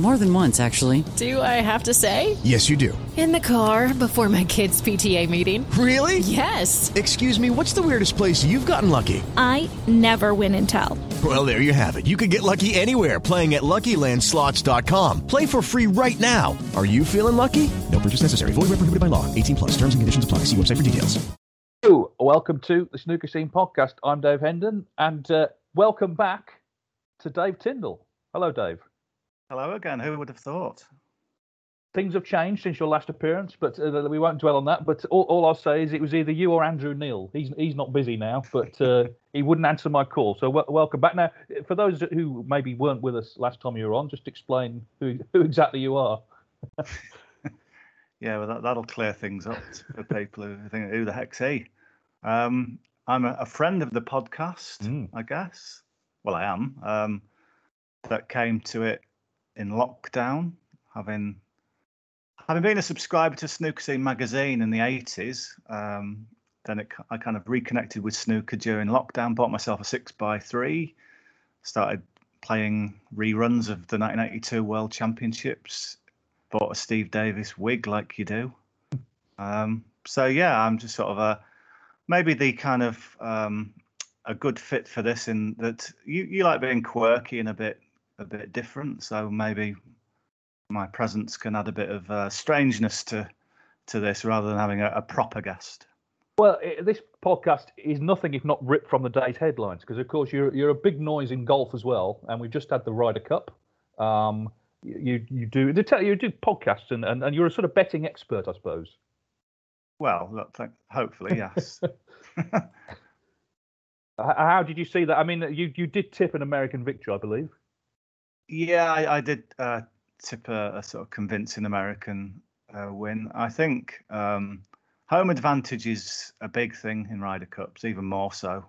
More than once, actually. Do I have to say? Yes, you do. In the car before my kids' PTA meeting. Really? Yes. Excuse me, what's the weirdest place you've gotten lucky? I never win and tell. Well, there you have it. You can get lucky anywhere playing at LuckyLandSlots.com. Play for free right now. Are you feeling lucky? No purchase necessary. Void where prohibited by law. 18 plus. Terms and conditions apply. See website for details. Hello, welcome to the Snooker Scene podcast. I'm Dave Hendon, and uh, welcome back to Dave Tindall. Hello, Dave. Hello again. Who would have thought? Things have changed since your last appearance, but uh, we won't dwell on that. But all, all I'll say is it was either you or Andrew Neil. He's he's not busy now, but uh, he wouldn't answer my call. So w- welcome back. Now, for those who maybe weren't with us last time you were on, just explain who who exactly you are. Yeah, well, that, that'll clear things up for people who think, who the heck's he? Um, I'm a, a friend of the podcast, Mm. I guess. Well, I am. Um, that came to it in lockdown, having having been a subscriber to Snooker magazine in the 80s. Um, then it, I kind of reconnected with snooker during lockdown. Bought myself a six by three. Started playing reruns of the 1982 World Championships. Bought a Steve Davis wig like you do. Um, so yeah, I'm just sort of a maybe the kind of um, a good fit for this in that you, you like being quirky and a bit a bit different. So maybe my presence can add a bit of uh, strangeness to to this rather than having a, a proper guest. Well, i this podcast is nothing if not ripped from the day's headlines, because of course you're you're a big noise in golf as well, and we've just had the Ryder Cup. Um, you you do you tell you do podcasts and, and, and you're a sort of betting expert, I suppose. Well, look, hopefully, yes. How did you see that? I mean, you you did tip an American victory, I believe. Yeah, I, I did uh, tip a, a sort of convincing American uh, win. I think um, home advantage is a big thing in Ryder Cups, even more so.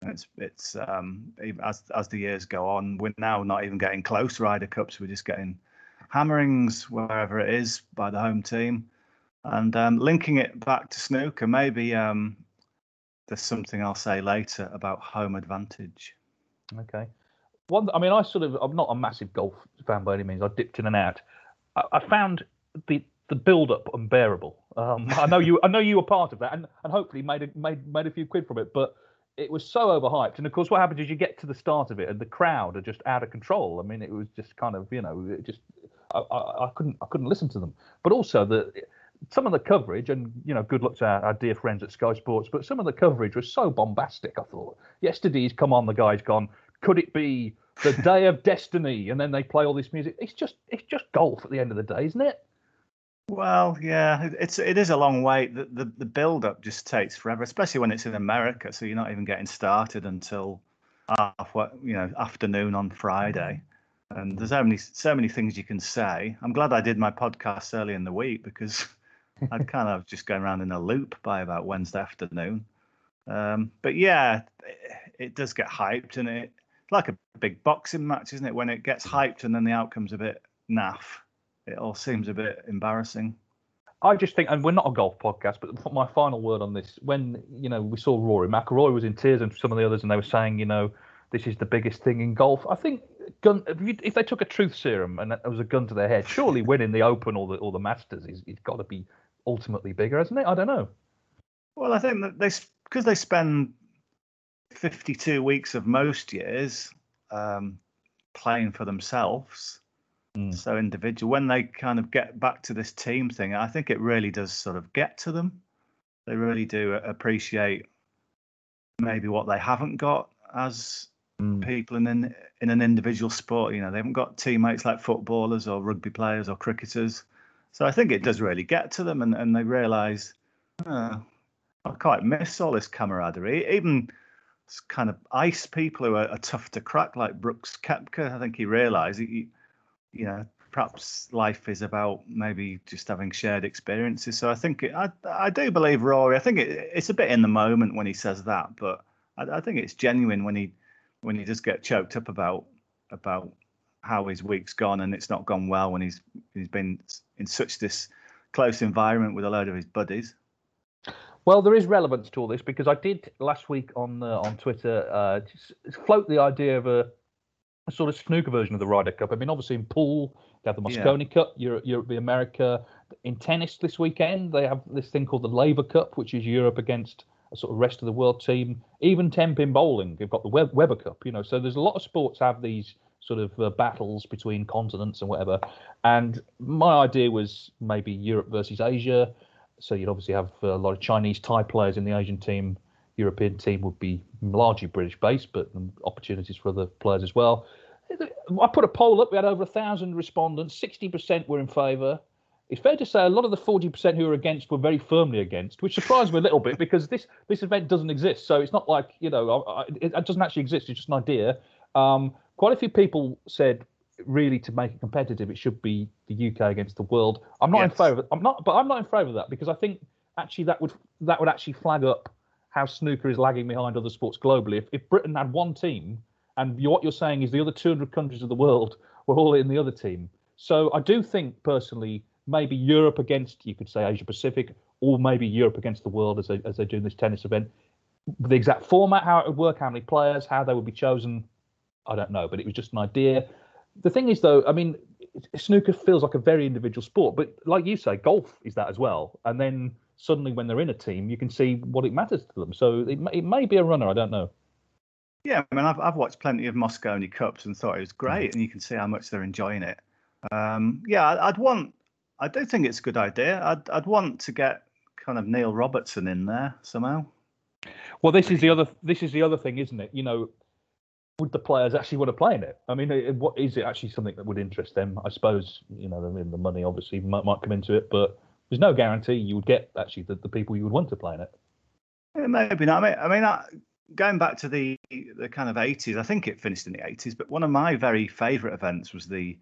It's it's um, as as the years go on, we're now not even getting close Ryder Cups. We're just getting hammerings wherever it is by the home team, and um, linking it back to snooker. Maybe um, there's something I'll say later about home advantage. Okay. One, I mean, I sort of, I'm not a massive golf fan by any means. I dipped in and out. I, I found the the build up unbearable. Um, I know you, I know you were part of that, and, and hopefully made a, made made a few quid from it. But it was so overhyped, and of course, what happens is you get to the start of it, and the crowd are just out of control. I mean, it was just kind of, you know, it just I, I, I couldn't I couldn't listen to them. But also the some of the coverage, and you know, good luck to our, our dear friends at Sky Sports, but some of the coverage was so bombastic. I thought yesterday's come on, the guy's gone. Could it be the day of destiny? And then they play all this music. It's just it's just golf at the end of the day, isn't it? Well, yeah, it's it is a long wait. The the, the build up just takes forever, especially when it's in America. So you're not even getting started until half you know afternoon on Friday. And there's so many so many things you can say. I'm glad I did my podcast early in the week because I'd kind of just going around in a loop by about Wednesday afternoon. Um, but yeah, it, it does get hyped, and it like a big boxing match, isn't it? When it gets hyped and then the outcome's a bit naff, it all seems a bit embarrassing. I just think, and we're not a golf podcast, but my final word on this: when you know we saw Rory McIlroy was in tears, and some of the others, and they were saying, you know, this is the biggest thing in golf. I think gun if, they took a truth serum and it was a gun to their head, surely winning the Open or the or the Masters is, is got to be ultimately bigger, hasn't it? I don't know. Well, I think that they because they spend 52 weeks of most years um, playing for themselves, Mm. so individual. When they kind of get back to this team thing, I think it really does sort of get to them. They really do appreciate maybe what they haven't got as Mm. people in an in an individual sport. You know, they haven't got teammates like footballers or rugby players or cricketers. So I think it does really get to them, and, and they realise, oh, I quite miss all this camaraderie. Even kind of ice people who are, are tough to crack, like Brooks Koepka. I think he realised, you know, perhaps life is about maybe just having shared experiences. So I think it, I I do believe Rory. I think it, it's a bit in the moment when he says that, but I, I think it's genuine when he when he does get choked up about about how his week's gone and it's not gone well when he's he's been in such this close environment with a load of his buddies. Well, there is relevance to all this because I did last week on uh, on Twitter uh, float the idea of a, a sort of snooker version of the Ryder Cup. I mean, obviously in pool they have the Yeah. Mosconi Cup, Europe, Europe, America. In tennis this weekend they have this thing called the Laver Cup, which is Europe against a sort of rest of the world team. Even ten pin bowling, they've got the Web- Weber Cup. You know, so there's a lot of sports have these sort of uh, battles between continents and whatever. And my idea was maybe Europe versus Asia. So you'd obviously have a lot of Chinese Thai players in the Asian team. European team would be largely British based, but opportunities for other players as well. I put a poll up. We had over a thousand respondents. Sixty percent were in favour. It's fair to say a lot of the forty percent who were against were very firmly against, which surprised me a little bit because this this event doesn't exist. So it's not like you know I- I- it, it doesn't actually exist. It's just an idea. Um, quite a few people said really to make it competitive, it should be the UK against the world. I'm not in favour. I'm not, but I'm not in favour of that because I think actually that would that would actually flag up how snooker is lagging behind other sports globally. If, if Britain had one team, and you, what you're saying is the other 200 countries of the world were all in the other team. So I do think personally, maybe Europe against you could say Asia Pacific, or maybe Europe against the world as they as they do in this tennis event. The exact format, how it would work, how many players, how they would be chosen, I don't know. But it was just an idea. The thing is, though, I mean, snooker feels like a very individual sport, but like you say, golf is that as well. And then suddenly, when they're in a team, you can see what it matters to them. So it, may- it may be a runner. I don't know. Yeah, I mean, I've I've watched plenty of Mosconi Cups and thought it was great, and you can see how much they're enjoying it. Um, yeah, I'd want. I do think it's a good idea. I'd I'd want to get kind of Neil Robertson in there somehow. Well, this is the other. This is the other thing, isn't it? You know, would the players actually want to play in it? I mean, it, what is it actually something that would interest them? I suppose you know, I mean, the money obviously might, might come into it, but there's no guarantee you would get actually the, the people you would want to play in it. Yeah, maybe not. I mean, I mean, I, going back to the the kind of eighties, I think it finished in the eighties. But one of my very favourite events was the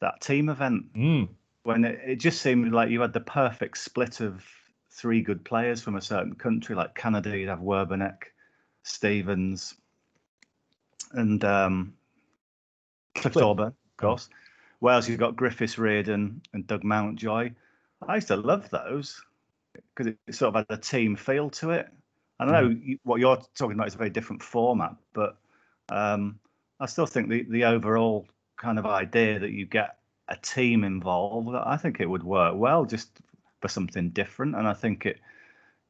that team event Mm. when it, it just seemed like you had the perfect split of three good players from a certain country, like Canada. You'd have Werbeniuk, Stevens, and um, Cliff. Thorburn, of course. Wales, you've got Griffiths, Reardon, and Doug Mountjoy. I used to love those because it sort of had a team feel to it. I don't know you, what you're talking about is a very different format, but um, I still think the, the overall kind of idea that you get a team involved, I think it would work well just for something different. And I think it,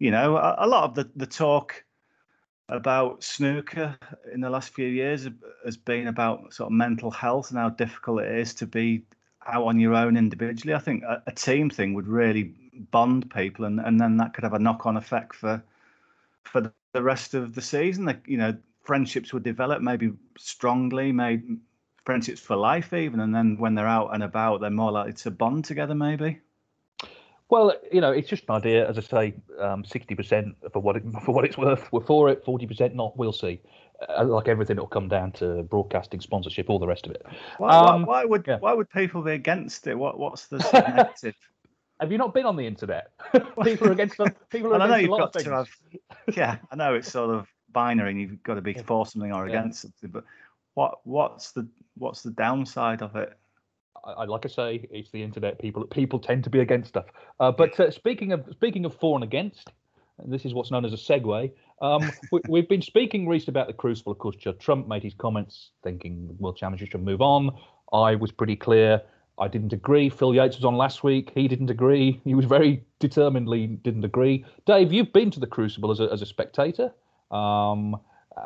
you know, a, a lot of the, the talk about snooker in the last few years has been about sort of mental health and how difficult it is to be out on your own individually. I think a, a team thing would really bond people, and, and then that could have a knock on effect for for the- rest of the season. Like you know, friendships would develop maybe strongly, made friendships for life even, and then when they're out and about, they're more likely to bond together. Maybe. Well, you know, it's just an idea. As I say, um, sixty percent for what it, for what it's worth, we're for it. Forty percent not. We'll see. Uh, like everything, it'll come down to broadcasting, sponsorship, all the rest of it. Why, why- Um, why, would yeah. why would people be against it? What what's the negative? Have you not been on the internet? people are against them. People are Well, I know against you've got to have. Yeah, I know it's sort of binary, and you've got to be for something or Yeah. against something. But what what's the what's the downside of it? I, like I say, it's the internet. People people tend to be against stuff. Uh, but uh, speaking of speaking of for and against, and this is what's known as a segue. Um, we, we've been speaking recently about the Crucible. Of course, Trump made his comments thinking the World Championship should move on. I was pretty clear. I didn't agree. Phil Yates was on last week. He didn't agree. He was very determinedly didn't agree. Dave, you've been to the Crucible as a, as a spectator, um,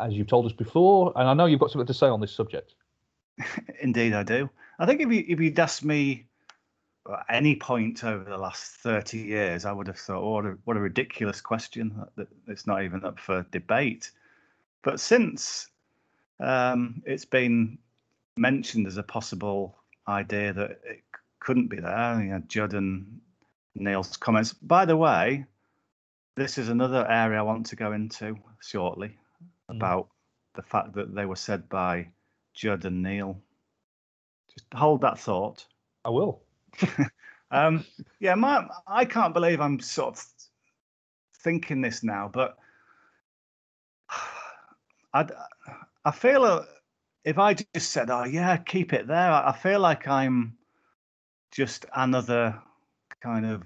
as you've told us before, and I know you've got something to say on this subject. Indeed, I do. I think if you if you'd asked me at any point over the last thirty years, I would have thought, oh, what a, what a ridiculous question. That it's not even up for debate. But since um, it's been mentioned as a possible idea that it couldn't be there. You know, Judd and Neil's comments. By the way, this is another area I want to go into shortly mm. about the fact that they were said by Judd and Neil. Just hold that thought. I will. um, yeah, my, I can't believe I'm sort of thinking this now, but I, I feel if I just said, "Oh yeah, keep it there," I feel like I'm just another kind of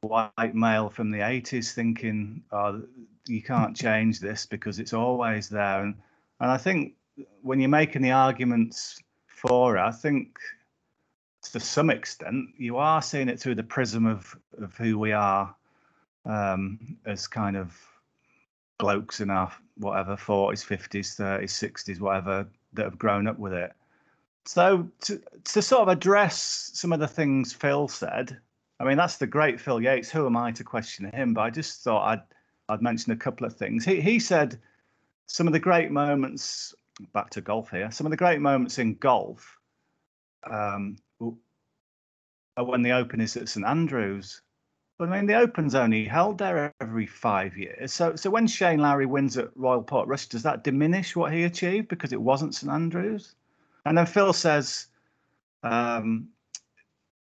white male from the 80s thinking, "Oh, you can't change this because it's always there." And and I think when you're making the arguments for I think to some extent you are seeing it through the prism of of who we are um, as kind of blokes in our whatever 40s 50s 30s 60s whatever that have grown up with it. So to to sort of address some of the things Phil said, I mean that's the great Phil Yates. Who am I to question him? But I just thought I'd I'd mention a couple of things. He he said some of the great moments. Back to golf here. Some of the great moments in golf um, are when the Open is at St Andrews. But I mean, the Open's only held there every five years. So, so when Shane Lowry wins at Royal Portrush, does that diminish what he achieved because it wasn't St Andrews? And then Phil says, um,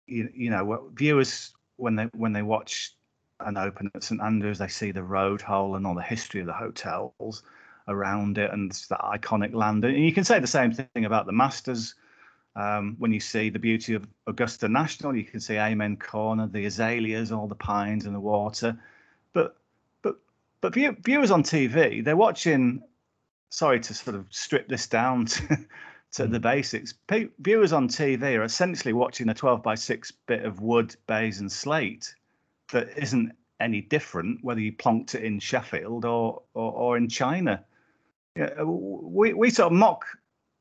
you, you know, viewers when they when they watch an Open at St Andrews, they see the road hole and all the history of the hotels around it and that iconic land. And you can say the same thing about the Masters um, when you see the beauty of Augusta National, you can see Amen Corner, the azaleas, all the pines and the water. But but but view, viewers on TV, they're watching. Sorry to sort of strip this down to, to mm. the basics. P- viewers on TV are essentially watching a 12 by 6 bit of wood, baize, and slate that isn't any different whether you plonked it in Sheffield or or, or in China. Yeah, we we sort of mock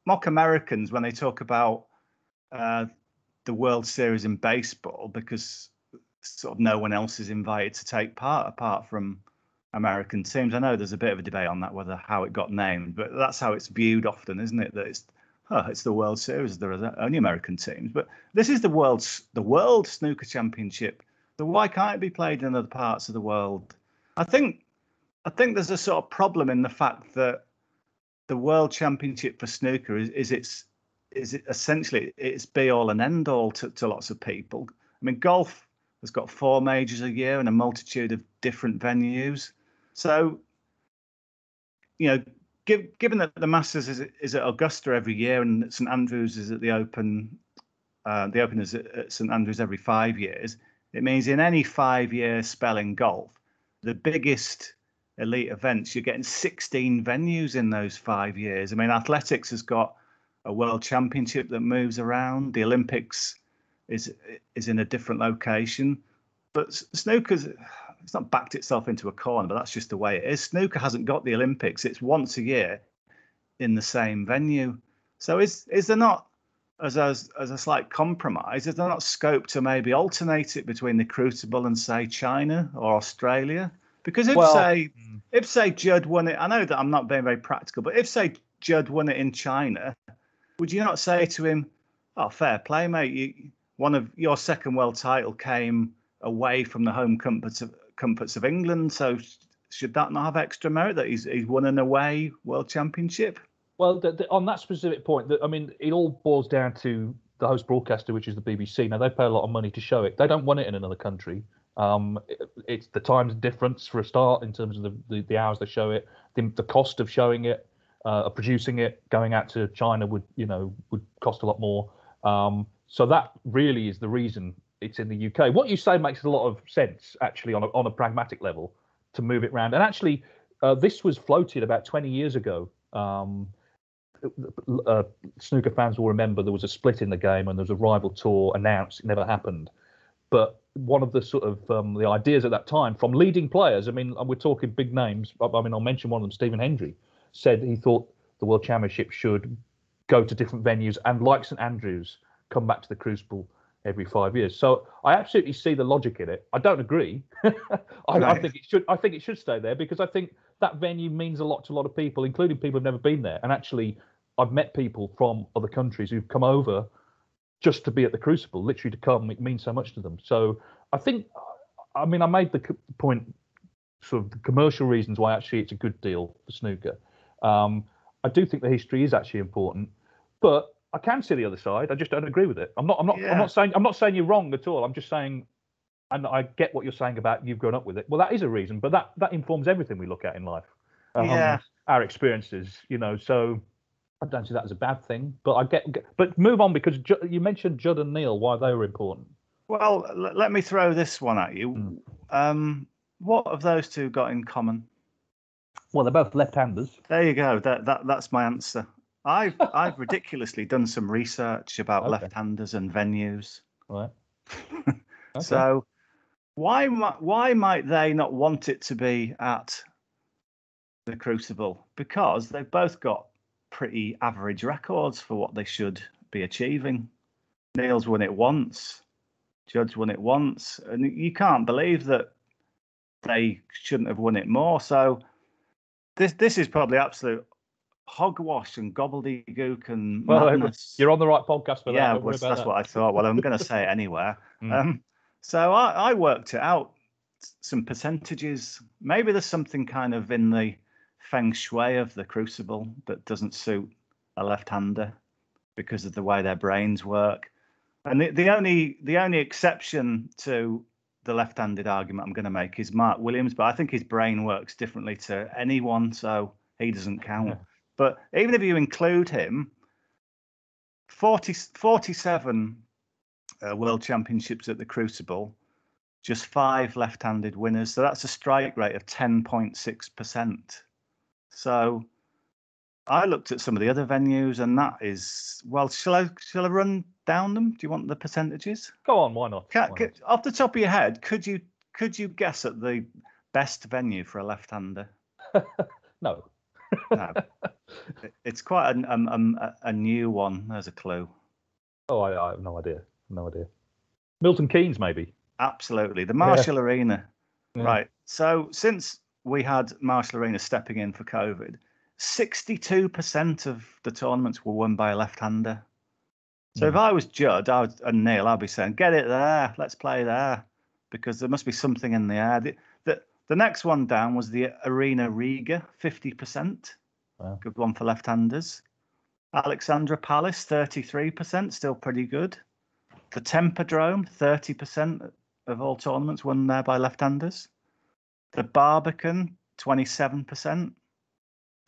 mock Americans when they talk about uh, the World Series in baseball because sort of no one else is invited to take part apart from American teams. I know there's a bit of a debate on that whether how it got named, but that's how it's viewed often, isn't it? That it's oh, it's the World Series. There are only American teams, but this is the world's the World Snooker Championship. So why can't it be played in other parts of the world? I think I think there's a sort of problem in the fact that the World Championship for snooker is, is its is it essentially it's be all and end all to, to lots of people. I mean, golf has got four majors a year and a multitude of different venues. So, you know, give, given that the Masters is, is at Augusta every year and St Andrews is at the Open, uh, the Open is at St Andrews every five years, it means in any five-year spell in golf, the biggest elite events, you're getting 16 venues in those five years. I mean, athletics has got a world championship that moves around. The Olympics is is in a different location, but snooker's it's not backed itself into a corner, but that's just the way it is. Snooker hasn't got the Olympics; it's once a year in the same venue. So is is there not as as as a slight compromise? Is there not scope to maybe alternate it between the Crucible and say China or Australia? Because if well, say hmm. if say Judd won it, I know that I'm not being very practical, but if say Judd won it in China, would you not say to him, "Oh, fair play, mate. You, one of your second world title came away from the home comforts of comforts of England, so should that not have extra merit that he's he's won an away world championship?" Well, the, the, on that specific point, the, I mean, it all boils down to the host broadcaster, which is the BBC. Now they pay a lot of money to show it. They don't want it in another country. Um, it, it's the times difference for a start in terms of the, the, the hours they show it, the, the cost of showing it, uh, producing it, going out to China would you know would cost a lot more. Um, so that really is the reason it's in the UK. What you say makes a lot of sense actually on a, on a pragmatic level to move it around. And actually, uh, this was floated about 20 years ago. Um, uh, snooker fans will remember there was a split in the game and there was a rival tour announced. It never happened. But one of the sort of um, the ideas at that time from leading players, I mean, we're talking big names. I I mean, I'll mention one of them, Stephen Hendry, said he thought the World Championship should go to different venues and, like St Andrews, come back to the Crucible every five years. So I absolutely see the logic in it. I don't agree. I, I think it should. I think it should stay there because I think that venue means a lot to a lot of people, including people who've never been there. And actually, I've met people from other countries who've come over just to be at the Crucible, literally to come. It means so much to them. So I think, I mean, I made the point, sort of the commercial reasons why actually it's a good deal for snooker. Um, I do think the history is actually important, but I can see the other side. I just don't agree with it. I'm not. I'm not. Yeah. I'm not saying. I'm not saying you're wrong at all. I'm just saying, and I get what you're saying about you've grown up with it. Well, that is a reason, but that that informs everything we look at in life. Um, Yeah. Our experiences, you know. So I don't see that as a bad thing. But I get. But move on because you mentioned Judd and Neil, why they were important. Well, l- let me throw this one at you. Um, what have those two got in common? Well, they're both left-handers. There you go. That, that that's my answer. I've I've ridiculously done some research about Okay. left-handers and venues. Right. So why why might they not want it to be at the Crucible? Because they've both got pretty average records for what they should be achieving. Neil's won it once, Judd's won it once, and you can't believe that they shouldn't have won it more. So this this is probably absolute hogwash and gobbledygook and Well, madness. you're on the right podcast for that. Yeah, was, about that's that. what I thought. Well, I'm going to say it anywhere. Mm. Um, so I, I worked it out, some percentages. Maybe there's something kind of in the feng shui of the crucible that doesn't suit a left-hander because of the way their brains work. And the, the only the only exception to the left-handed argument I'm going to make is Mark Williams, but I think his brain works differently to anyone, so he doesn't count. But even if you include him, 40, 47 uh, World Championships at the Crucible, just five left-handed winners. So that's a strike rate of 10.6%. So I looked at some of the other venues, and that is well. Shall I shall I run down them? Do you want the percentages? Go on, why not? Ca- Why ca- off the top of your head, could you could you guess at the best venue for a left-hander? No. No, it's quite a, um, um, a, a new one. There's a clue. Oh, I, I have no idea. No idea. Milton Keynes, maybe. Absolutely, the Marshall Arena. Yeah. Right. So since we had Marshall Arena stepping in for COVID, 62% of the tournaments were won by a left-hander. So if hmm. I was Judd I would, and Neil, I'd be saying, get it there. Let's play there. Because there must be something in the air. The, the, the next one down was the Arena Riga, 50%. Wow. Good one for left-handers. Alexandra Palace, 33%, still pretty good. The Tempodrome, 30% of all tournaments won there by left-handers. The Barbican, 27%.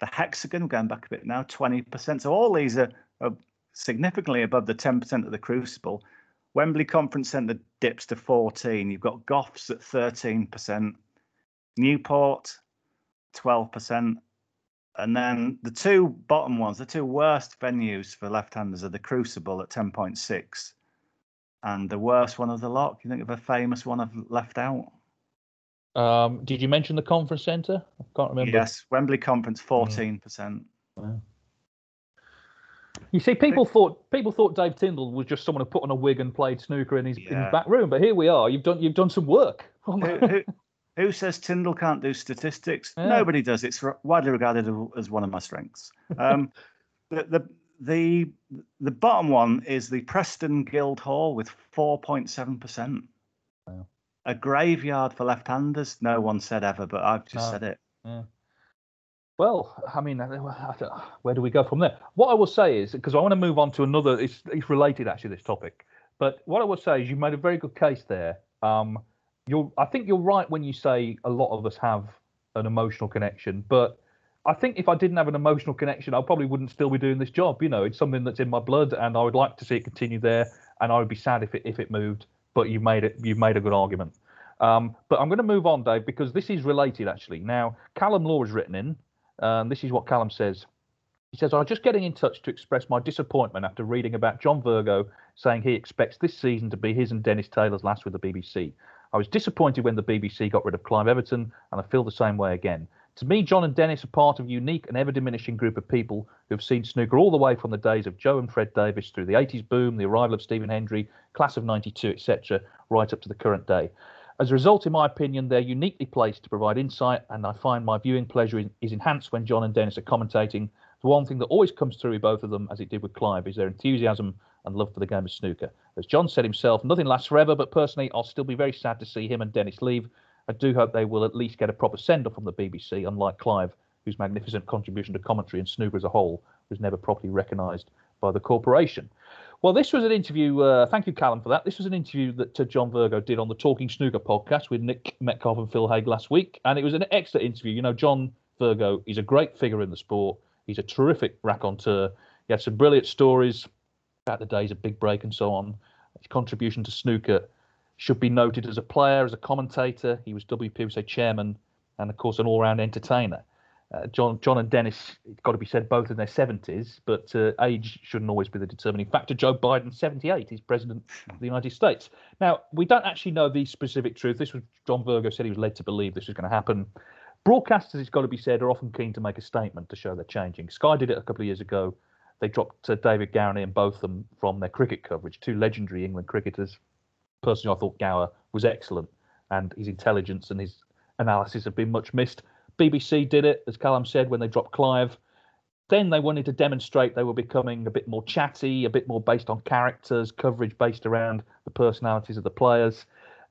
The Hexagon, going back a bit now, 20%. So all these are, are significantly above the 10% of the Crucible. Wembley Conference Centre dips to 14. You've got Goffs at 13%. Newport, 12%. And then the two bottom ones, the two worst venues for left-handers are the Crucible at 10.6 and the worst one of the lot. You think of a famous one I've left out? Um, did you mention the conference centre? I can't remember. Yes, Wembley Conference, 14%. You see, people thought people thought Dave Tindall was just someone who put on a wig and played snooker in his, in his back room, but here we are. You've done you've done some work. who, who, who says Tindall can't do statistics? Yeah. Nobody does. It's widely regarded as one of my strengths. Um, the, the the the bottom one is the Preston Guildhall with 4.7%. A graveyard for left-handers. No one said ever, but I've just No. said it. Yeah. Well, I mean, I I don't, where do we go from there? What I will say is because I want to move on to another. It's, it's related actually this topic, but what I will say is you made a very good case there. Um, you're, I think you're right when you say a lot of us have an emotional connection, but I think if I didn't have an emotional connection, I probably wouldn't still be doing this job. You know, it's something that's in my blood, and I would like to see it continue there, and I would be sad if it if it moved. But you've made it. You've made a good argument. Um, but I'm going to move on, Dave, because this is related actually. Now, Callum Law has written in. and this is what Callum says. He says, I'm just getting in touch to express my disappointment after reading about John Virgo saying he expects this season to be his and Dennis Taylor's last with the BBC. I was disappointed when the BBC got rid of Clive Everton, and I feel the same way again. To me, John and Dennis are part of a unique and ever diminishing group of people who have seen snooker all the way from the days of Joe and Fred Davis through the 80s boom, the arrival of Stephen Hendry, class of 92, etc., right up to the current day. As a result, in my opinion, they're uniquely placed to provide insight, and I find my viewing pleasure is enhanced when John and Dennis are commentating. The one thing that always comes through with both of them, as it did with Clive, is their enthusiasm and love for the game of snooker. As John said himself, nothing lasts forever, but personally, I'll still be very sad to see him and Dennis leave. I do hope they will at least get a proper send off from the BBC, unlike Clive, whose magnificent contribution to commentary and snooker as a whole was never properly recognised by the corporation. Well, this was an interview. Uh, thank you, Callum, for that. This was an interview that uh, John Virgo did on the Talking Snooker podcast with Nick Metcalfe and Phil Haigh last week, and it was an excellent interview. You know, John Virgo is a great figure in the sport. He's a terrific raconteur. He had some brilliant stories about the days of Big Break and so on. His contribution to snooker should be noted as a player, as a commentator. He was WPBSA chairman and, of course, an all-round entertainer. Uh, John, John and Dennis, it's got to be said, both in their 70s, but uh, age shouldn't always be the determining factor. Joe Biden, 78, he's president of the United States. Now, we don't actually know the specific truth. This was John Virgo said he was led to believe this was going to happen. Broadcasters, it's got to be said, are often keen to make a statement to show they're changing. Sky did it a couple of years ago. They dropped uh, David Gower and both them from their cricket coverage, two legendary England cricketers personally, I thought Gower was excellent, and his intelligence and his analysis have been much missed. BBC did it, as Callum said, when they dropped Clive. Then they wanted to demonstrate they were becoming a bit more chatty, a bit more based on characters, coverage based around the personalities of the players.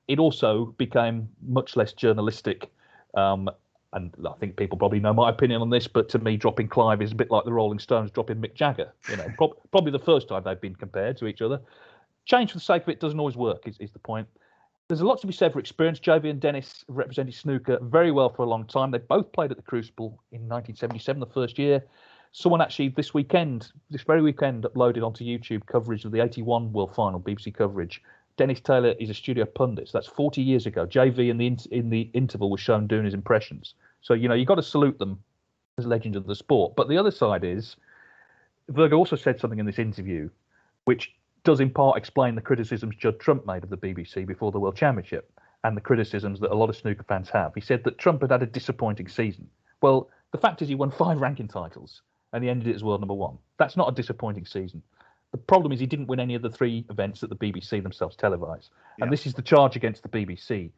It also became much less journalistic. Um, and I think people probably know my opinion on this, but to me, dropping Clive is a bit like the Rolling Stones dropping Mick Jagger. You know, pro- probably the first time they've been compared to each other change for the sake of it doesn't always work, is, is the point. There's a lot to be said for experience. JV and Dennis represented snooker very well for a long time. They both played at the Crucible in 1977, the first year. Someone actually this weekend, this very weekend, uploaded onto YouTube coverage of the 81 World Final, BBC coverage. Dennis Taylor is a studio pundit. So that's 40 years ago. JV in the in the interval was shown doing his impressions. So you know you've got to salute them as legends of the sport. But the other side is, Virgo also said something in this interview, which does in part explain the criticisms Judd Trump made of the BBC before the World Championship and the criticisms that a lot of snooker fans have. He said that Trump had had a disappointing season. Well, the fact is he won five ranking titles and he ended it as world number one. That's not a disappointing season. The problem is he didn't win any of the three events that the BBC themselves televise. Yeah. And this is the charge against the BBC.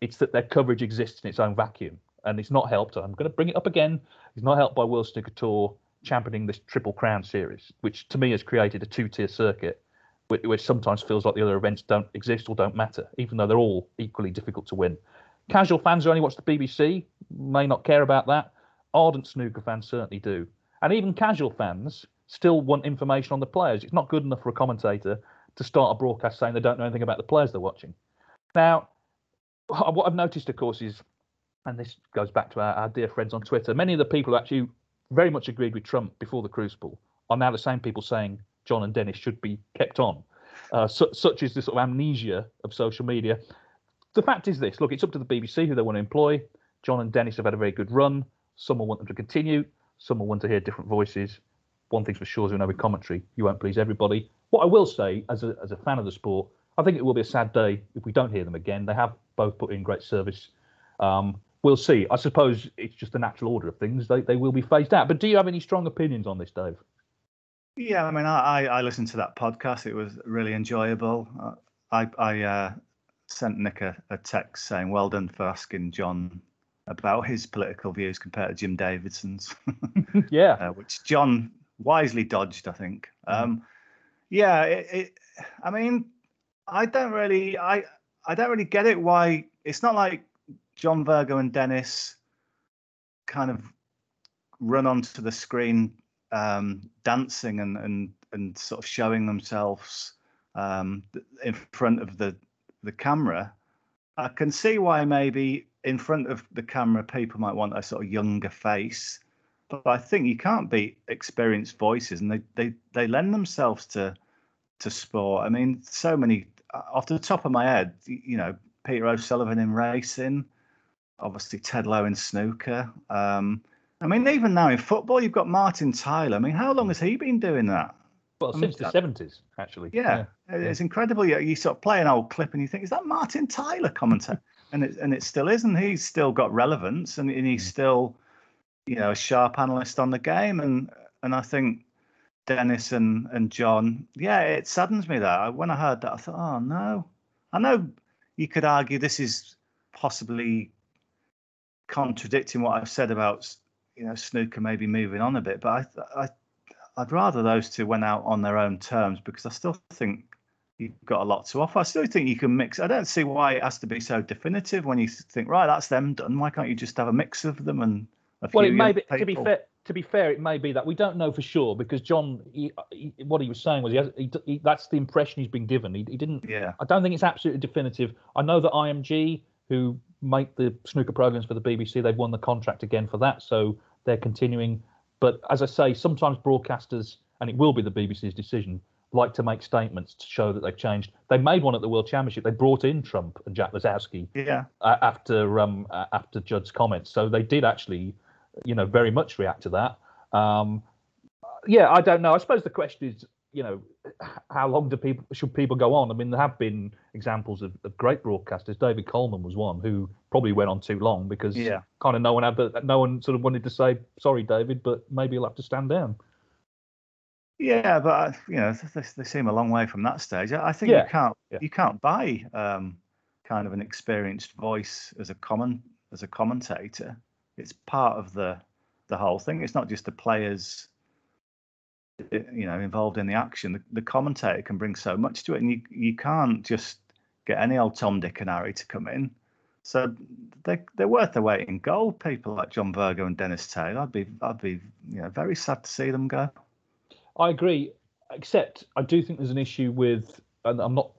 It's that their coverage exists in its own vacuum. And it's not helped. I'm going to bring it up again. It's not helped by World Snooker Tour championing this Triple Crown series, which to me has created a two tier circuit which sometimes feels like the other events don't exist or don't matter, even though they're all equally difficult to win. Casual fans who only watch the BBC may not care about that. Ardent snooker fans certainly do. And even casual fans still want information on the players. It's not good enough for a commentator to start a broadcast saying they don't know anything about the players they're watching. Now, uh, what I've noticed, of course, is, and this goes back to our, our dear friends on Twitter, many of the people who actually very much agreed with Trump before the Crucible are now the same people saying John and Dennis should be kept on. Uh, su- such is the sort of amnesia of social media. The fact is this look, it's up to the BBC who they want to employ. John and Dennis have had a very good run. Some will want them to continue, some will want to hear different voices. One thing's for sure, as we know with commentary, you won't please everybody. What I will say, as a, as a fan of the sport, I think it will be a sad day if we don't hear them again. They have both put in great service. Um, we'll see. I suppose it's just the natural order of things. They, they will be phased out. But do you have any strong opinions on this, Dave? Yeah, I mean, I, I listened to that podcast. It was really enjoyable. I, I uh, sent Nick a, a, text saying, "Well done for asking John about his political views compared to Jim Davidson's." yeah, uh, which John wisely dodged, I think. Mm-hmm. Um, yeah, it, it, I mean, I don't really, I, I don't really get it. Why it's not like John Virgo and Dennis kind of run onto the screen um, dancing and, and and sort of showing themselves um, in front of the the camera, I can see why maybe in front of the camera people might want a sort of younger face, but I think you can't beat experienced voices, and they they they lend themselves to to sport. I mean, so many off the top of my head, you know, Peter O'Sullevan in racing, obviously Ted Lowe in snooker. Um, I mean, even now in football, you've got Martin Tyler. I mean, how long has he been doing that? Well, I since mean, the seventies, actually. Yeah, it's incredible. You, you sort of play an old clip and you think, is that Martin Tyler commentator? and it and it still is, and he's still got relevance, and, and he's mm. still, you know, a sharp analyst on the game, and and I think Dennis and and John, yeah, it saddens me that when I heard that, I thought, oh no, I know you could argue this is possibly contradicting what I've said about you know snooker maybe moving on a bit, but I I I'd rather those two went out on their own terms because I still think you've got a lot to offer. I still think you can mix. I don't see why it has to be so definitive when you think, right, that's them done. Why can't you just have a mix of them and a few? Well, it may be, to be fair. To be fair, it may be that we don't know for sure because John, he, he, what he was saying was he, has, he, he that's the impression he's been given. He, he didn't. Yeah. I don't think it's absolutely definitive. I know that IMG, who make the snooker programs for the BBC, they've won the contract again for that, so they're continuing. But as I say, sometimes broadcasters, and it will be the BBC's decision, like to make statements to show that they've changed. They made one at the World Championship. They brought in Trump and Jack Lisowski Yeah. uh, after um, uh, after Judd's comments. So they did actually, you know, very much react to that. Um, yeah, I don't know. I suppose the question is, you know, how long do people should people go on? I mean, there have been examples of, of great broadcasters. David Coleman was one who probably went on too long because Yeah. kind of no one had the, no one sort of wanted to say sorry, David, but maybe you'll have to stand down. Yeah, but uh, you know they, they seem a long way from that stage. I think Yeah, you can't yeah. you can't buy um, kind of an experienced voice as a common as a commentator. It's part of the the whole thing. It's not just the players, you know, involved in the action. The, the commentator can bring so much to it, and you you can't just get any old Tom, Dick, and Harry to come in. So they they're worth their weight in gold. People like John Virgo and Dennis Taylor. I'd be I'd be you know very sad to see them go. I agree, except I do think there's an issue with, and I'm not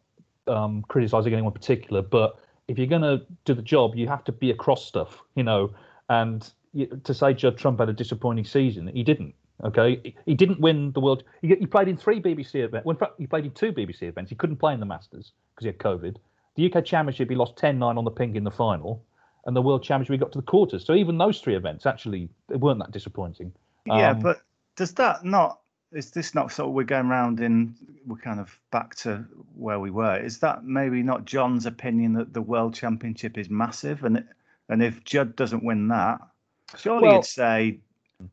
um, criticizing anyone particular, but if you're going to do the job, you have to be across stuff, you know. And to say Judd Trump had a disappointing season, he didn't. Okay, He- didn't win the world. He, he played in three BBC events. Well, in fact, he played in two BBC events. He couldn't play in the Masters because he had COVID. The UK Championship, he lost 10-9 on the pink in the final, and the World Championship, he got to the quarters. So even those three events actually they weren't that disappointing. Yeah, Um, but does that not? Is this not sort of we're going round in? We're kind of back to where we were. Is that maybe not John's opinion that the World Championship is massive, and and if Judd doesn't win that, surely Well- you'd say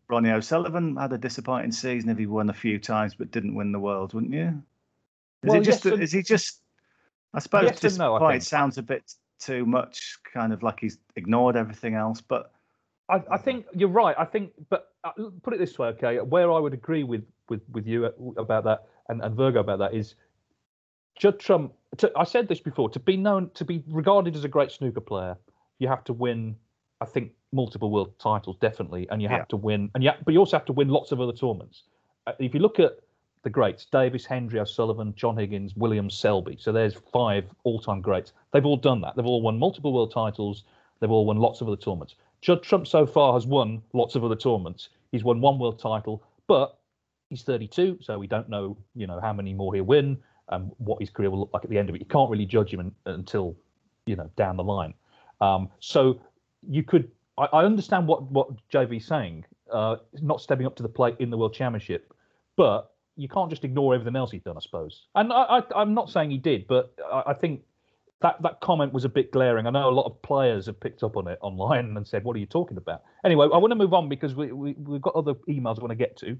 Ronnie O'Sullivan had a disappointing season if he won a few times but didn't win the world, wouldn't you? Is Well, it just? yes and- is he just? I suppose Yes no, I sounds a bit too much, kind of like he's ignored everything else. But I, I think you're right. I think, but uh, put it this way, okay? Where I would agree with with with you about that and, and Virgo about that is Judd Trump. To, I said this before. To be known, to be regarded as a great snooker player, you have to win. I think multiple world titles definitely, and you have Yeah. to win, and yeah, but you also have to win lots of other tournaments. Uh, if you look at the greats, Davis, Hendry, O'Sullivan, John Higgins, Williams, Selby. So there's five all-time greats. They've all done that. They've all won multiple world titles. They've all won lots of other tournaments. Judd Trump so far has won lots of other tournaments. He's won one world title, but he's 32, so we don't know, you know, how many more he'll win and what his career will look like at the end of it. You can't really judge him un- until, you know, down the line. Um, so you could, I, I understand what what JV's saying, uh, not stepping up to the plate in the World Championship, but you can't just ignore everything else he's done, I suppose. And I, I'm not saying he did, but I, I think that that comment was a bit glaring. I know a lot of players have picked up on it online and said, "What are you talking about?" Anyway, I want to move on because we, we we've got other emails I want to get to.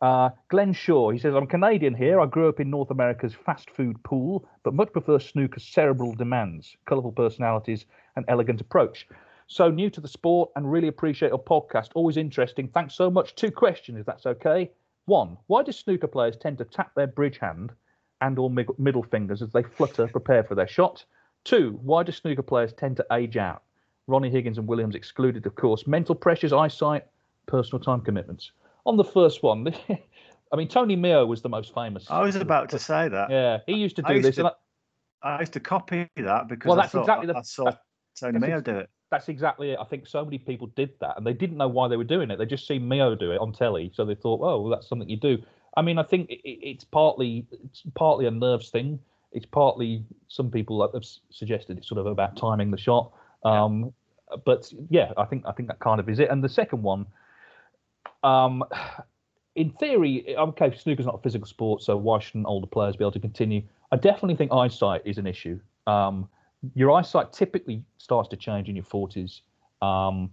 Uh, Glenn Shaw, he says, "I'm Canadian here. I grew up in North America's fast food pool, but much prefer snooker's cerebral demands, colourful personalities, and elegant approach." So new to the sport and really appreciate your podcast. Always interesting. Thanks so much. Two questions, if that's okay. One, why do snooker players tend to tap their bridge hand and or middle fingers as they flutter, prepare for their shot? Two, why do snooker players tend to age out? Ronnie Higgins and Williams excluded, of course. Mental pressures, eyesight, personal time commitments. On the first one, I mean, Tony Meo was the most famous. I was about to say that. Yeah, he used to I do used this. to- I- I used to copy that because Well, I that's thought exactly the- I saw that- Tony Meo do it. That's exactly it. I think so many people did that, and they didn't know why they were doing it. They just seen Meo do it on telly, so they thought, "Oh, well, that's something you do." I mean, I think it, it- it's partly it's partly a nerves thing. It's partly some people have suggested it's sort of about timing the shot. Um, But yeah, I think I think that kind of is it. And the second one, Um, in theory, okay, snooker's not a physical sport, so why shouldn't older players be able to continue? I definitely think eyesight is an issue. Um, your eyesight typically starts to change in your 40s. Um,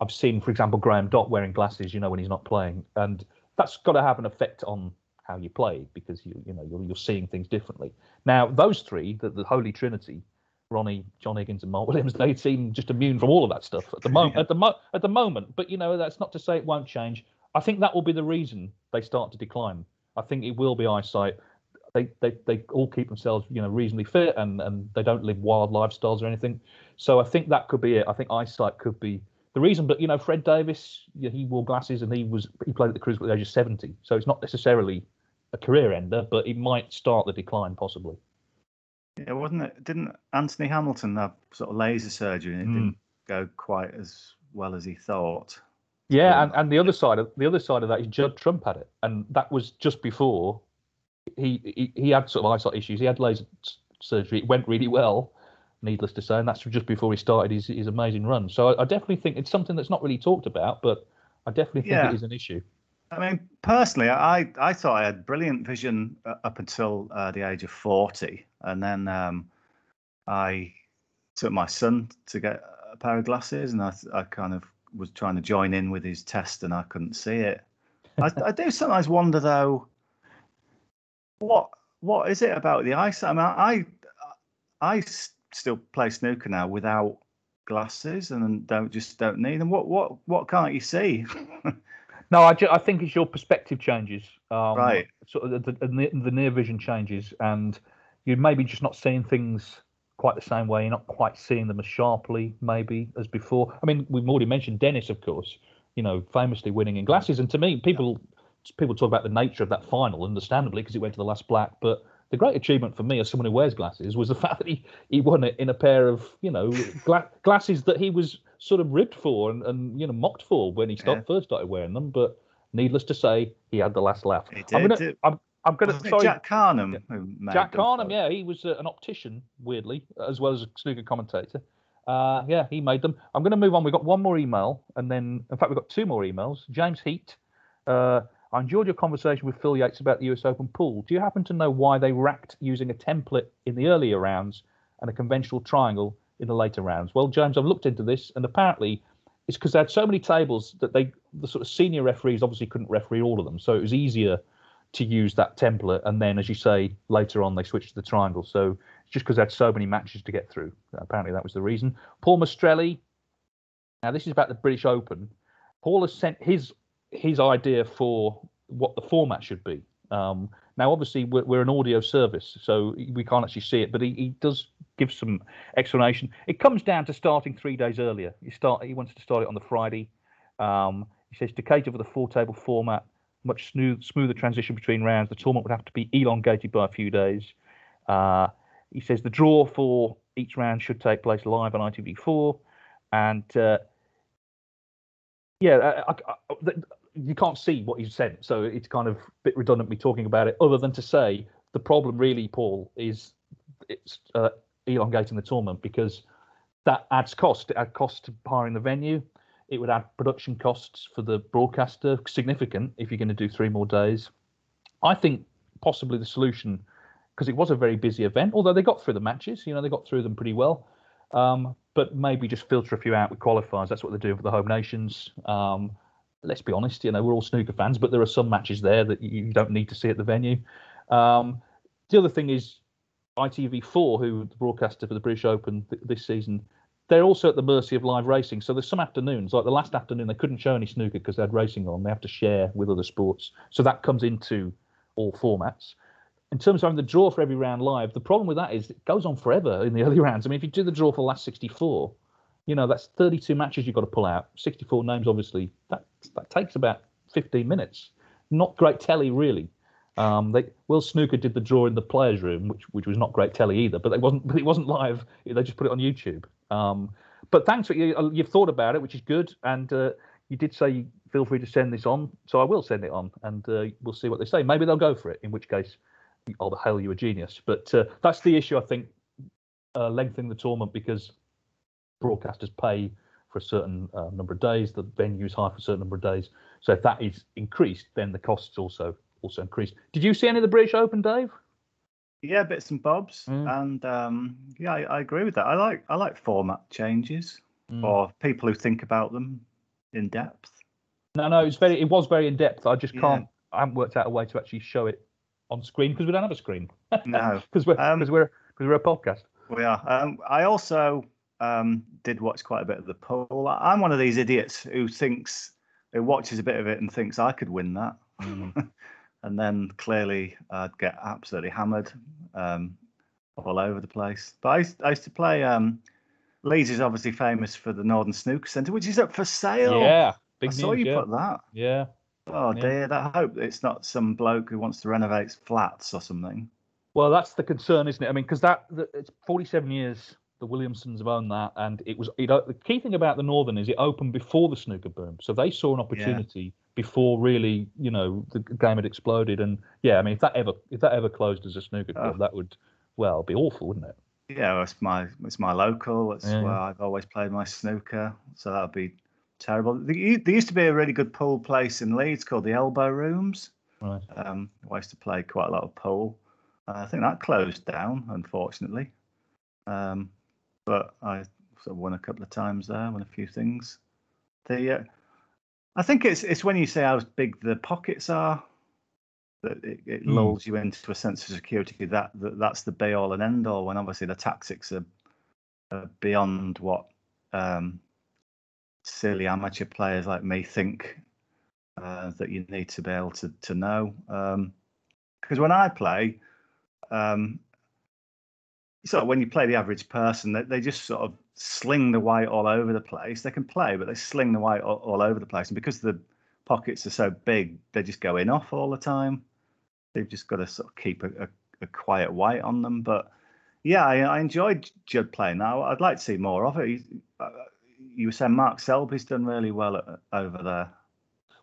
I've seen, for example, Graham Dott wearing glasses, you know, when he's not playing, and that's got to have an effect on how you play because you you know you're, you're seeing things differently. Now, those three, the, the Holy Trinity, Ronnie, John Higgins, and Mark Williams, they seem just immune from all of that stuff at the moment. At the mo- at the moment, but you know that's not to say it won't change. I think that will be the reason they start to decline. I think it will be eyesight. They, they, they all keep themselves you know reasonably fit and, and they don't live wild lifestyles or anything. So I think that could be it. I think eyesight could be the reason. But you know, Fred Davis, yeah, he wore glasses and he was he played at the Cruise at the age of seventy. So it's not necessarily a career ender, but it might start the decline possibly. Yeah, wasn't it? Didn't Anthony Hamilton have sort of laser surgery and it Mm. didn't go quite as well as he thought? Yeah, and, and the other side of the other side of that is Judd Trump had it, and that was just before he he, he had sort of eyesight issues. He had laser surgery. It went really well, needless to say, and that's just before he started his, his amazing run. So I, I definitely think it's something that's not really talked about, but I definitely think Yeah. it is an issue. I mean, personally, I I thought I had brilliant vision up until uh, the age of forty, and then um, I took my son to get a pair of glasses, and I I kind of was trying to join in with his test, and I couldn't see it. I, I do sometimes wonder though, what what is it about the ice? I mean, I I still play snooker now without glasses, and don't just don't need them. What what what can't you see? No, I, ju- I think it's your perspective changes. Um, Right. Sort of the, the, the the near vision changes, and you're maybe just not seeing things quite the same way. You're not quite seeing them as sharply, maybe, as before. I mean, we've already mentioned Dennis, of course. You know, famously winning in glasses, and to me, people people talk about the nature of that final, understandably, because it went to the last black. But the great achievement for me, as someone who wears glasses, was the fact that he, he won it in a pair of you know gla- glasses that he was sort of ribbed for and, and you know mocked for when he start, first started wearing them. But needless to say, he had the last laugh. He I'm gonna, did- I'm, I'm gonna. Sorry, Jack Karnehm who Jack Karnehm, yeah, he was uh, an optician, weirdly, as well as a snooker commentator. Uh, yeah, he made them. I'm going to move on. We've got one more email, and then, in fact, we've got two more emails. James Heat. Uh, I enjoyed your conversation with Phil Yates about the US Open pool. Do you happen to know why they racked using a template in the earlier rounds and a conventional triangle in the later rounds? Well, James, I've looked into this, and apparently it's because they had so many tables that they, the sort of senior referees, obviously couldn't referee all of them, so it was easier to use that template. And then, as you say, later on they switched to the triangle. So it's just because they had so many matches to get through. Apparently that was the reason. Paul Mastrelli. Now this is about the British Open. Paul has sent his his idea for what the format should be. Um, now, obviously, we're, we're an audio service, so we can't actually see it, but he, he does give some explanation. It comes down to starting three days earlier. You start. He wants to start it on the Friday. Um, he says to cater for the four-table format, much smooth, smoother transition between rounds. The tournament would have to be elongated by a few days. Uh, he says the draw for each round should take place live on ITV4, and uh, yeah, I, I, I, you can't see what he's sent, so it's kind of a bit redundant me talking about it. Other than to say the problem really, Paul, is it's uh, elongating the tournament because that adds cost. It adds cost to hiring the venue. It would add production costs for the broadcaster, significant if you're going to do three more days. I think possibly the solution, because it was a very busy event, although they got through the matches, you know, they got through them pretty well. Um, but maybe just filter a few out with qualifiers. That's what they're doing for the home nations. Um, let's be honest, you know, we're all snooker fans, but there are some matches there that you don't need to see at the venue. Um, the other thing is ITV4, who the broadcaster for the British Open th- this season, they're also at the mercy of live racing. So there's some afternoons, like the last afternoon, they couldn't show any snooker because they had racing on. They have to share with other sports. So that comes into all formats. In terms of having the draw for every round live, the problem with that is it goes on forever in the early rounds. I mean, if you do the draw for the last 64, you know, that's 32 matches you've got to pull out. 64 names, obviously. That that takes about 15 minutes. Not great telly, really. Um, they, World Snooker did the draw in the players' room, which which was not great telly either. But it wasn't. But it wasn't live. They just put it on YouTube. Um, but thanks for you. You've thought about it, which is good. And uh, you did say feel free to send this on, so I will send it on, and uh, we'll see what they say. Maybe they'll go for it. In which case, I'll hail you a genius. But uh, that's the issue, I think, uh, lengthening the tournament because broadcasters pay for a certain uh, number of days. The venue is high for a certain number of days. So if that is increased, then the costs also also increase. Did you see any of the British Open, Dave? Yeah, bits and bobs, Mm. and um, yeah, I, I agree with that. I like I like format changes Mm. or people who think about them in depth. No, no, it's very it was very in depth. I just can't. I haven't worked out a way to actually show it on screen because we don't have a screen. No, because we're Um, because we're because we're a podcast. we are. Um, I also um, did watch quite a bit of the poll. I'm one of these idiots who thinks who watches a bit of it and thinks I could win that, Mm. and then clearly I'd get absolutely hammered um, all over the place. But I, used- I used to play. Um, Leeds is obviously famous for the Northern Snooker Centre, which is up for sale. Yeah, big I saw you yeah. put that. Yeah. Oh Yeah. dear, I hope it's not some bloke who wants to renovate flats or something. Well, that's the concern, isn't it? I mean, because that it's 47 years the Williamsons have owned that, and it was you know the key thing about the Northern is it opened before the snooker boom, so they saw an opportunity before really you know the game had exploded. And yeah, I mean, if that ever if that ever closed as a snooker club, Oh. that would well be awful, wouldn't it? Yeah, it's my it's my local. It's Yeah. where I've always played my snooker, so that would be terrible. There there used to be a really good pool place in Leeds called the Elbow Rooms. Right. Um, I used to play quite a lot of pool. Uh, I think that closed down, unfortunately. Um, but I sort of won a couple of times there, won a few things. The uh, I think it's it's when you say how big the pockets are that it, it Hmm. lulls you into a sense of security that, that that's the be all and end all. When obviously the tactics are, are beyond what um, silly amateur players like me think uh, that you need to be able to to know. Because when I play, um, sort of when you play the average person, they, they just sort of sling the white all over the place. They can play, but they sling the white all, all over the place. And because the pockets are so big, they just go in off all the time. They've just got to sort of keep a, a, a quiet white on them. But yeah, I, I enjoyed Judd playing that. I'd like to see more of it. He's, uh, you were saying Mark Selby's done really well over there.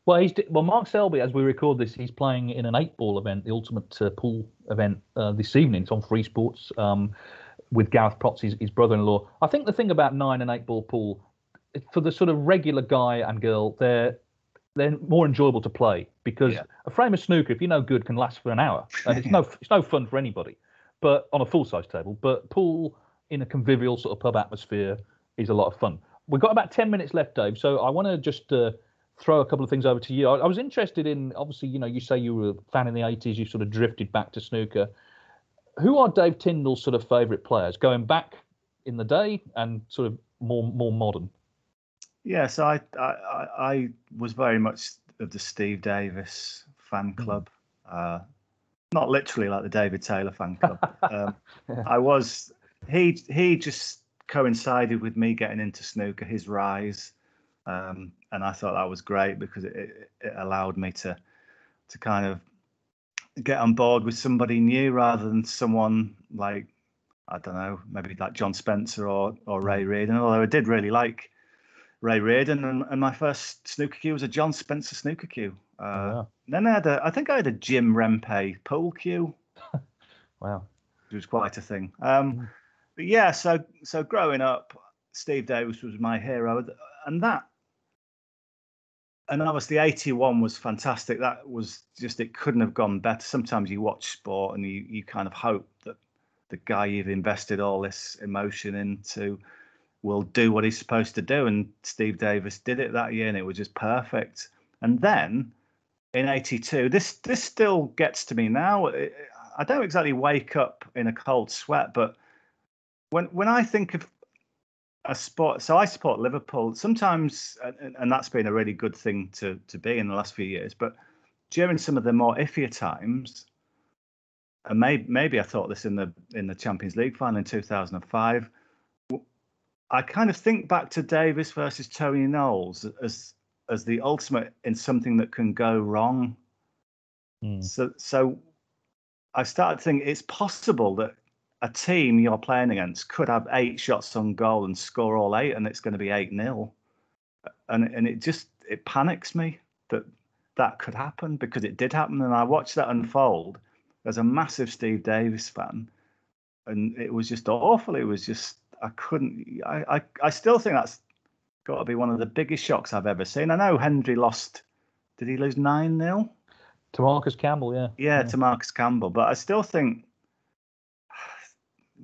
Well, he's well. Mark Selby, as we record this, he's playing in an eight-ball event, the ultimate uh, pool event uh, this evening. It's on Free Sports um, with Gareth Potts, his, his brother-in-law. I think the thing about nine and eight-ball pool, for the sort of regular guy and girl, they're they're more enjoyable to play because Yeah. a frame of snooker, if you know good, can last for an hour, and it's no it's no fun for anybody. But on a full-size table, but pool in a convivial sort of pub atmosphere is a lot of fun. We've got about ten minutes left, Dave. So I want to just uh, throw a couple of things over to you. I, I was interested in, obviously, you know, you say you were a fan in the 80s, you sort of drifted back to snooker. Who are Dave Tindall's sort of favourite players, going back in the day and sort of more more modern? Yeah, so I, I I I was very much of the Steve Davis fan club. Uh, not literally like the David Taylor fan club. um, I was he he just coincided with me getting into snooker, his rise, um, and I thought that was great because it, it, allowed me to to kind of get on board with somebody new rather than someone like I don't know, maybe like John Spencer or or Ray Reardon. Although I did really like Ray Reardon, and, and my first snooker cue was a John Spencer snooker cue. Uh, wow. Then I had a, I think I had a Jim Rempe pool cue, Wow. it was quite a thing. Um, but yeah, so so growing up, Steve Davis was my hero, and that, and obviously '81 was fantastic. That was just it couldn't have gone better. Sometimes you watch sport and you you kind of hope that the guy you've invested all this emotion into will do what he's supposed to do, and Steve Davis did it that year, and it was just perfect. And then in 82 this this still gets to me now i don't exactly wake up in a cold sweat but when when i think of a sport so i support liverpool sometimes and, and that's been a really good thing to to be in the last few years but during some of the more iffier times and maybe maybe i thought this in the in the champions league final in 2005 I kind of think back to davis versus tony knowles as as the ultimate in something that can go wrong. Hmm. So, so I started thinking it's possible that a team you're playing against could have eight shots on goal and score all eight, and it's going to be eight 0 and and it just it panics me that that could happen because it did happen, and I watched that unfold as a massive Steve Davis fan, and it was just awful. It was just I couldn't. I I, I still think that's got to be one of the biggest shocks I've ever seen. I know Hendry lost. Did he lose nine 0 To Marcus Campbell, yeah. Yeah, to Marcus Campbell. But I still think.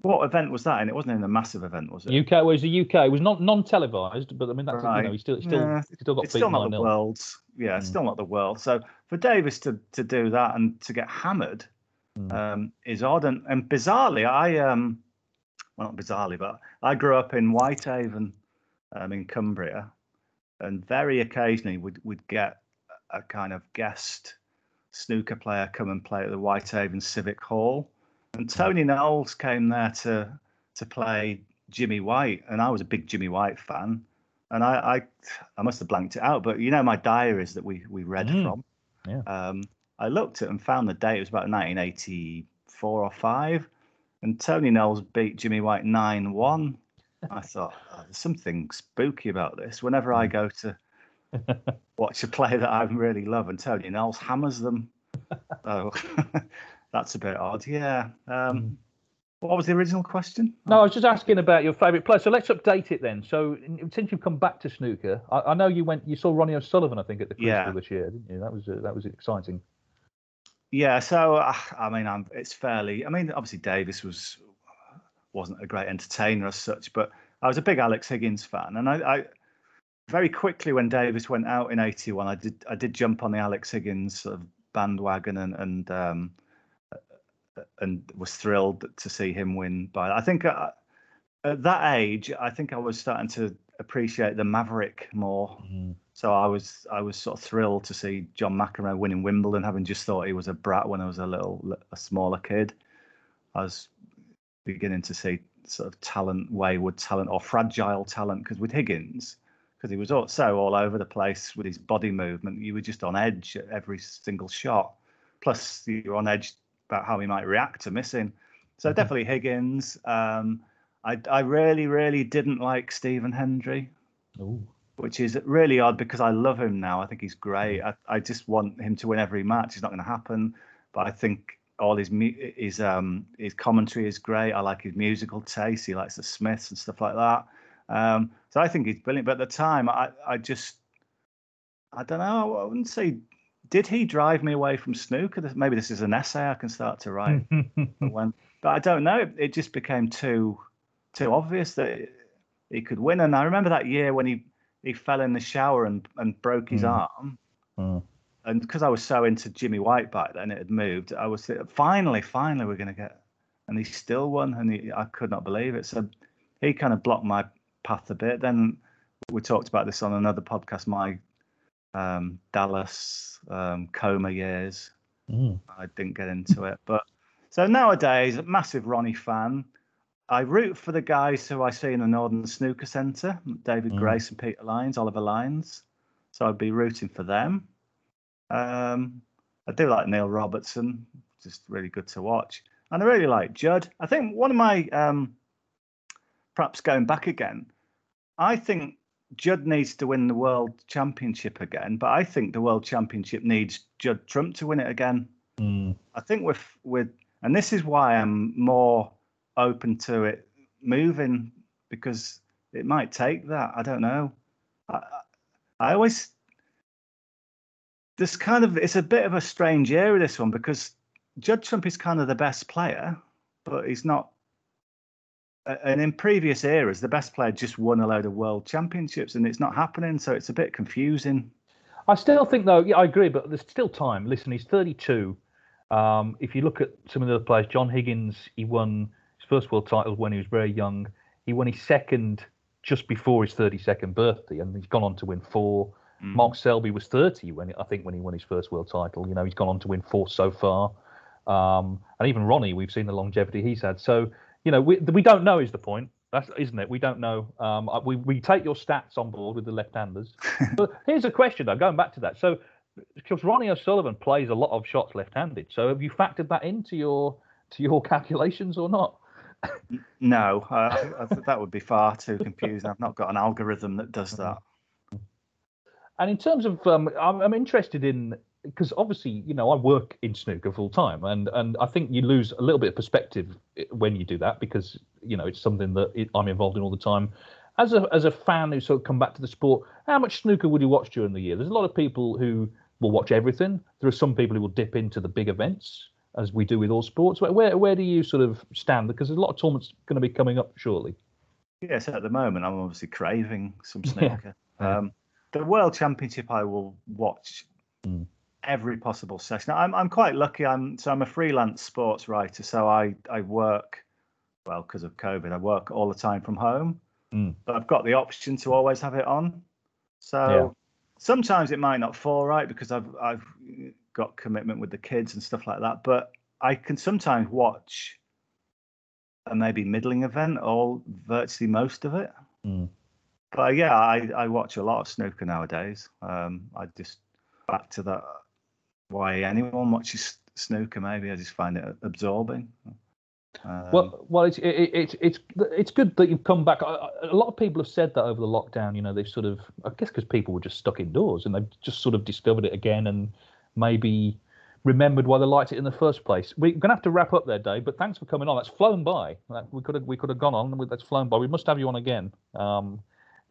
What event was that? And it wasn't in a massive event, was it? UK was the UK. It was not non-televised, but I mean that's you know he still he still Yeah, he still got it's still not the 9-0. world's. Yeah, it's Mm. still not the world. So for Davis to to do that and to get hammered Mm. um, is odd. And, and bizarrely, I um, well not bizarrely, but I grew up in Whitehaven, um, in Cumbria, and very occasionally we'd we'd get a kind of guest snooker player come and play at the Whitehaven Civic Hall, and Tony Knowles came there to to play Jimmy White, and I was a big Jimmy White fan, and I I, I must have blanked it out, but you know my diaries that we we read Mm. from. Yeah. Um, I looked at and found the date. It was about 1984 or five, and Tony Knowles beat Jimmy White nine one. I thought oh, there's something spooky about this. Whenever I go to watch a play that I really love, and Tony Knowles hammers them, so that's a bit odd. Yeah. Um, what was the original question? No, I was just asking about your favourite player. So let's update it then. So since you've come back to snooker, I, I know you went, you saw Ronnie O'Sullivan, I think, at the Crystal Yeah. this year, didn't you? That was uh, that was exciting. Yeah, so uh, I mean, I'm, it's fairly. I mean, obviously Davis was wasn't a great entertainer as such, but I was a big Alex Higgins fan, and I, I very quickly when Davis went out in '81, I did I did jump on the Alex Higgins sort of bandwagon and and um, and was thrilled to see him win. By I think uh, at that age, I think I was starting to appreciate the Maverick more. So I was I was sort of thrilled to see John McEnroe winning Wimbledon, having just thought he was a brat when I was a little a smaller kid. I was beginning to see sort of talent, wayward talent, or fragile talent. Because with Higgins, because he was all, so all over the place with his body movement, you were just on edge at every single shot. Plus, you're on edge about how he might react to missing. So definitely Higgins. Um, I I really really didn't like Stephen Hendry which is really odd because I love him now. I think he's great. I, I just want him to win every match. It's not going to happen, but I think all his his um his commentary is great. I like his musical taste. He likes the Smiths and stuff like that. Um, so I think he's brilliant. But at the time, I I just I don't know. I wouldn't say. Did he drive me away from snooker? Maybe this is an essay I can start to write. but when, but I don't know. It, it just became too too obvious that he could win. And I remember that year when he he fell in the shower and, and broke his Mm. arm. And because I was so into Jimmy White back then, it had moved. I was finally, finally, we're going to get, and he still won, and he, I could not believe it. So he kind of blocked my path a bit. Then we talked about this on another podcast. My um, Dallas um, coma years. I didn't get into it, but so nowadays, a massive Ronnie fan. I root for the guys who I see in the Northern Snooker Centre: David Mm. Grace and Peter Lines, Oliver Lines. So I'd be rooting for them. Um, I do like Neil Robertson, just really good to watch, and I really like Judd. I think one of my um, perhaps going back again, I think Judd needs to win the world championship again, but I think the world championship needs Judd Trump to win it again. Mm. I think with with, and this is why I'm more open to it moving because it might take that. I don't know. I, I I always this kind of it's a bit of a strange area this one because Judd Trump is kind of the best player, but he's not. And in previous eras, the best player just won a load of world championships, and it's not happening. So it's a bit confusing. I still think, though, yeah, I agree, but there's still time. Listen, he's 32. Um, if you look at some of the other players, John Higgins, he won his first world title when he was very young. He won his second just before his 32nd birthday, and he's gone on to win four. Mark Selby was 30 when I think when he won his first world title. You know, he's gone on to win four so far. Um, and even Ronnie, we've seen the longevity he's had. So, you know, we, we don't know is the point. That's isn't it? We don't know. Um, we we take your stats on board with the left-handers. but here's a question though, going back to that. So, because Ronnie O'Sullivan plays a lot of shots left-handed, so have you factored that into your to your calculations or not? No, uh, that would be far too confusing. I've not got an algorithm that does that. And in terms of, um, I'm, I'm interested in because obviously, you know, I work in snooker full time, and and I think you lose a little bit of perspective when you do that because you know it's something that it, I'm involved in all the time. as a as a fan who sort of come back to the sport, how much snooker would you watch during the year? There's a lot of people who will watch everything. There are some people who will dip into the big events, as we do with all sports. Where where, where do you sort of stand? Because there's a lot of tournaments going to be coming up shortly. Yes, at the moment, I'm obviously craving some Yeah. snooker. Um, the World Championship, I will watch Mm. Every possible session. I'm I'm quite lucky. I'm so I'm a freelance sports writer, so I I work well because of COVID. I work all the time from home, Mm. but I've got the option to always have it on. So Yeah. sometimes it might not fall right because I've I've got commitment with the kids and stuff like that. But I can sometimes watch a maybe middling event or virtually most of it. Mm. But yeah, I, I watch a lot of snooker nowadays. Um, I just back to that why anyone watches snooker. Maybe I just find it absorbing. Um, Well, well, it's it, it- it's it's it's good that you've come back. A lot of people have said that over the lockdown. You know, they've sort of, I guess, because people were just stuck indoors and they've just sort of discovered it again and maybe remembered why they liked it in the first place. We're gonna have to wrap up there, Dave. But thanks for coming on. That's flown by. We could have we could have gone on. That's flown by. We must have you on again um,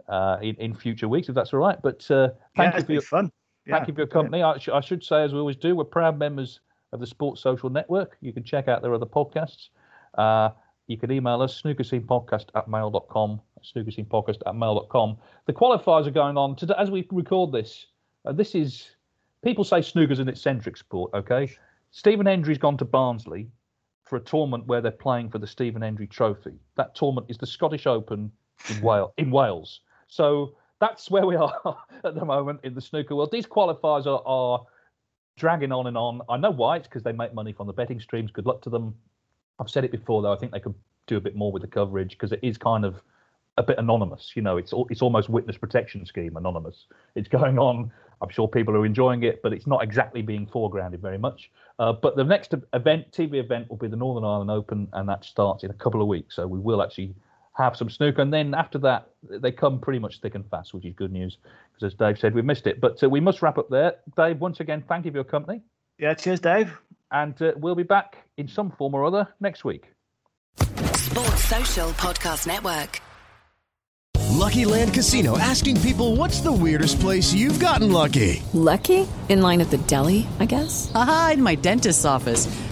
uh, in in future weeks if that's all right. But uh, thank yeah, you for your fun. Yeah, Thank you for your company. I, sh- I should say, as we always do, we're proud members of the Sports Social Network. You can check out their other podcasts. Uh, you can email us, snookerscenepodcast at mail.com, snookerscenepodcast at mail.com. The qualifiers are going on today as we record this. Uh, this is, people say snooker's an eccentric sport, okay? Stephen Hendry's gone to Barnsley for a tournament where they're playing for the Stephen Hendry Trophy. That tournament is the Scottish Open in Wales. In Wales. So that's where we are at the moment in the snooker world. These qualifiers are, are dragging on and on. I know why. It's because they make money from the betting streams. Good luck to them. I've said it before, though. I think they could do a bit more with the coverage because it is kind of a bit anonymous. You know, it's it's almost witness protection scheme anonymous. It's going on. I'm sure people are enjoying it, but it's not exactly being foregrounded very much. Uh, but the next event, TV event, will be the Northern Ireland Open, and that starts in a couple of weeks. So we will actually have some snooker, and then after that, they come pretty much thick and fast, which is good news. Because as Dave said, we missed it. But uh, we must wrap up there. Dave, once again, thank you for your company, Yeah, cheers, Dave. and uh, we'll be back in some form or other next week. Sports Social Podcast Network. Lucky Land Casino asking people what's the weirdest place you've gotten lucky? Lucky? In line at the deli, I guess? Aha, in my dentist's office.